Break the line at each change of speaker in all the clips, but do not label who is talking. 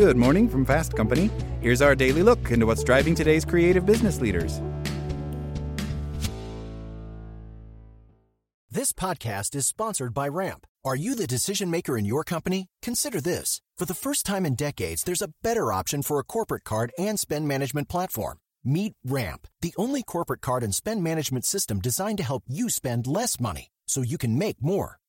Good morning from Fast Company. Here's our daily look into what's driving today's creative business leaders.
This podcast is sponsored by Ramp. Are you the decision maker in your company? Consider this. For the first time in decades, there's a better option for a corporate card and spend management platform. Meet Ramp, the only corporate card and spend management system designed to help you spend less money so you can make more.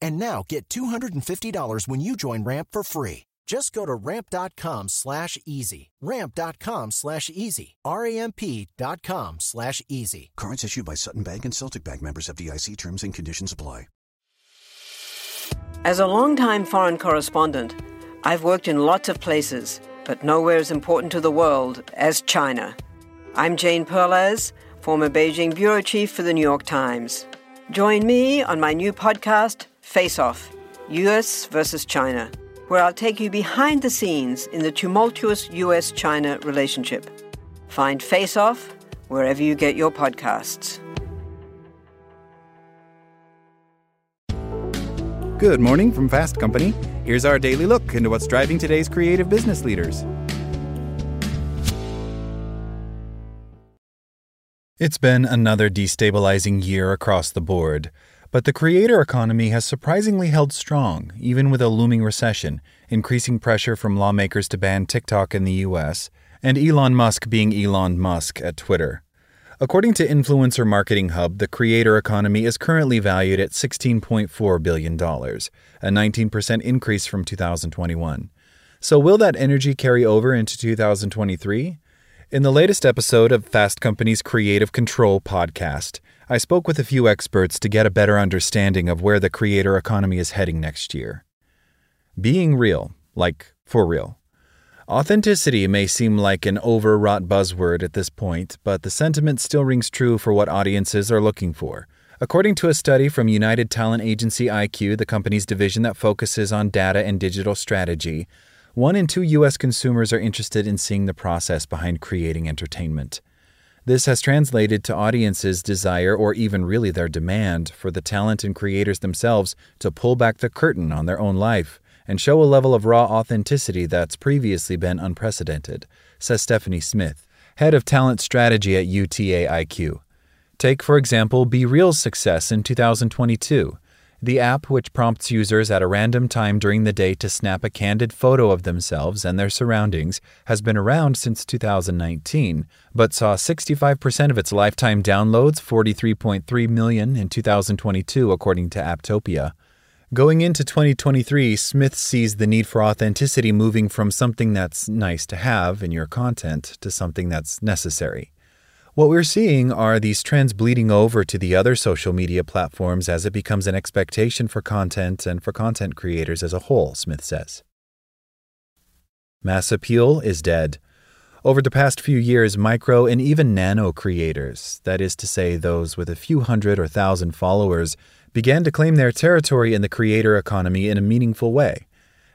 And now get $250 when you join Ramp for free. Just go to ramp.com slash easy. Ramp.com slash easy. R-A-M-P.com slash easy.
Cards issued by Sutton Bank and Celtic Bank members FDIC terms and conditions apply.
As a longtime foreign correspondent, I've worked in lots of places, but nowhere as important to the world as China. I'm Jane Perlez, former Beijing bureau chief for the New York Times. Join me on my new podcast, Face Off US versus China, where I'll take you behind the scenes in the tumultuous US China relationship. Find Face Off wherever you get your podcasts.
Good morning from Fast Company. Here's our daily look into what's driving today's creative business leaders.
It's been another destabilizing year across the board, but the creator economy has surprisingly held strong, even with a looming recession, increasing pressure from lawmakers to ban TikTok in the US, and Elon Musk being Elon Musk at Twitter. According to Influencer Marketing Hub, the creator economy is currently valued at $16.4 billion, a 19% increase from 2021. So, will that energy carry over into 2023? In the latest episode of Fast Company's Creative Control podcast, I spoke with a few experts to get a better understanding of where the creator economy is heading next year. Being real, like for real. Authenticity may seem like an overwrought buzzword at this point, but the sentiment still rings true for what audiences are looking for. According to a study from United Talent Agency IQ, the company's division that focuses on data and digital strategy, one in two U.S. consumers are interested in seeing the process behind creating entertainment. This has translated to audiences' desire, or even really their demand, for the talent and creators themselves to pull back the curtain on their own life and show a level of raw authenticity that's previously been unprecedented, says Stephanie Smith, head of talent strategy at UTA IQ. Take, for example, BeReal's success in 2022. The app, which prompts users at a random time during the day to snap a candid photo of themselves and their surroundings, has been around since 2019, but saw 65% of its lifetime downloads, 43.3 million in 2022, according to Apptopia. Going into 2023, Smith sees the need for authenticity moving from something that's nice to have in your content to something that's necessary. What we're seeing are these trends bleeding over to the other social media platforms as it becomes an expectation for content and for content creators as a whole, Smith says. Mass appeal is dead. Over the past few years, micro and even nano creators, that is to say, those with a few hundred or thousand followers, began to claim their territory in the creator economy in a meaningful way.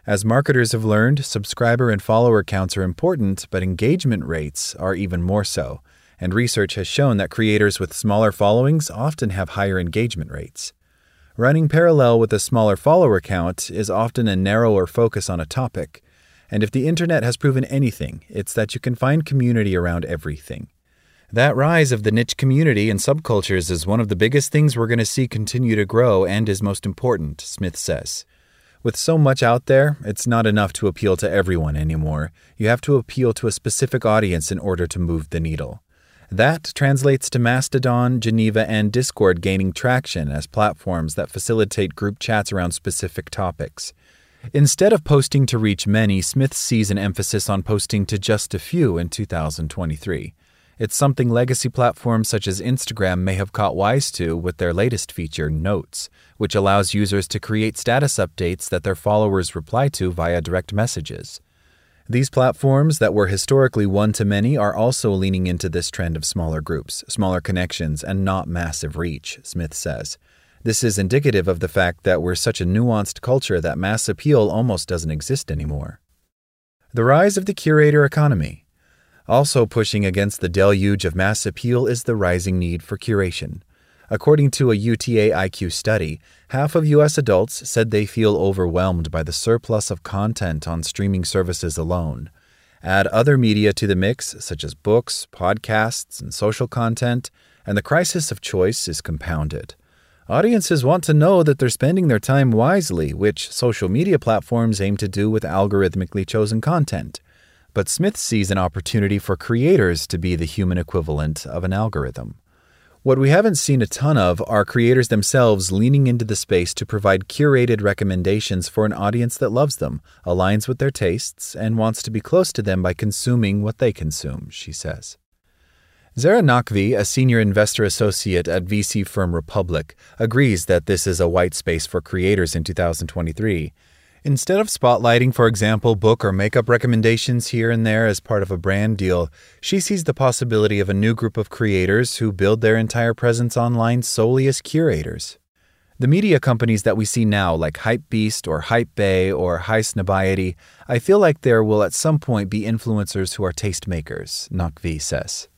As marketers have learned, subscriber and follower counts are important, but engagement rates are even more so, and research has shown that creators with smaller followings often have higher engagement rates. Running parallel with a smaller follower count is often a narrower focus on a topic, and if the internet has proven anything, it's that you can find community around everything. That rise of the niche community and subcultures is one of the biggest things we're going to see continue to grow and is most important, Smith says. With so much out there, it's not enough to appeal to everyone anymore. You have to appeal to a specific audience in order to move the needle. That translates to Mastodon, Geneva, and Discord gaining traction as platforms that facilitate group chats around specific topics. Instead of posting to reach many, Smith sees an emphasis on posting to just a few in 2023. It's something legacy platforms such as Instagram may have caught wise to with their latest feature, Notes, which allows users to create status updates that their followers reply to via direct messages. These platforms that were historically one to many are also leaning into this trend of smaller groups, smaller connections, and not massive reach, Smith says. This is indicative of the fact that we're such a nuanced culture that mass appeal almost doesn't exist anymore. The rise of the curator economy. Also pushing against the deluge of mass appeal is the rising need for curation. According to a UTA IQ study, half of U.S. adults said they feel overwhelmed by the surplus of content on streaming services alone. Add other media to the mix, such as books, podcasts, and social content, and the crisis of choice is compounded. Audiences want to know that they're spending their time wisely, which social media platforms aim to do with algorithmically chosen content. But Smith sees an opportunity for creators to be the human equivalent of an algorithm. What we haven't seen a ton of are creators themselves leaning into the space to provide curated recommendations for an audience that loves them, aligns with their tastes, and wants to be close to them by consuming what they consume, she says. Zara Naqvi, a senior investor associate at VC firm Republic, agrees that this is a white space for creators in 2023. Instead of spotlighting, for example, book or makeup recommendations here and there as part of a brand deal, she sees the possibility of a new group of creators who build their entire presence online solely as curators. The media companies that we see now, like Hypebeast or Hypebae or Highsnobiety, I feel like there will at some point be influencers who are tastemakers, Naqvi says.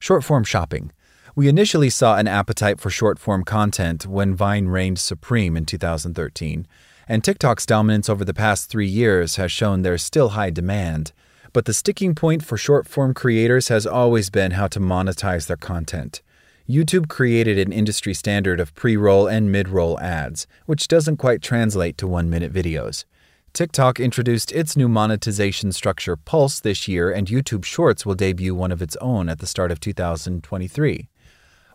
Short form shopping. We initially saw an appetite for short form content when Vine reigned supreme in 2013 and TikTok's dominance over the past three years has shown there's still high demand. But the sticking point for short form creators has always been how to monetize their content. YouTube created an industry standard of pre roll and mid roll ads, which doesn't quite translate to one minute videos. TikTok introduced its new monetization structure, Pulse, this year, and YouTube Shorts will debut one of its own at the start of 2023.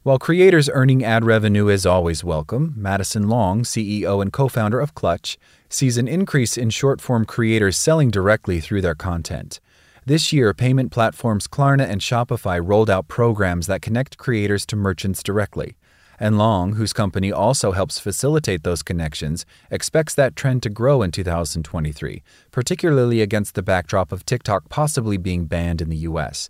While creators earning ad revenue is always welcome, Madison Long, CEO and co founder of Clutch, sees an increase in short form creators selling directly through their content. This year, payment platforms Klarna and Shopify rolled out programs that connect creators to merchants directly. And Long, whose company also helps facilitate those connections, expects that trend to grow in 2023, particularly against the backdrop of TikTok possibly being banned in the US.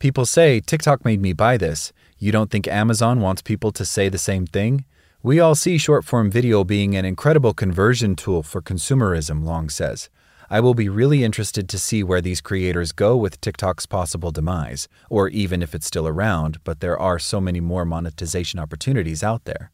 People say, TikTok made me buy this. You don't think Amazon wants people to say the same thing? We all see short form video being an incredible conversion tool for consumerism, Long says. I will be really interested to see where these creators go with TikTok's possible demise, or even if it's still around, but there are so many more monetization opportunities out there.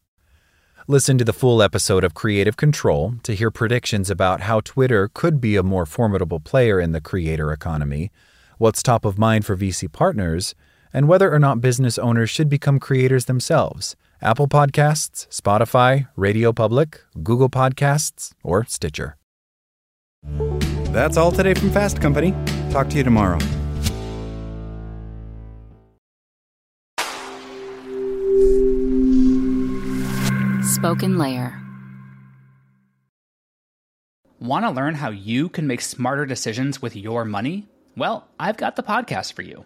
Listen to the full episode of Creative Control to hear predictions about how Twitter could be a more formidable player in the creator economy, what's top of mind for VC partners, and whether or not business owners should become creators themselves. Apple Podcasts, Spotify, Radio Public, Google Podcasts, or Stitcher.
That's all today from Fast Company. Talk to you tomorrow.
Spoken Layer.
Want to learn how you can make smarter decisions with your money? Well, I've got the podcast for you.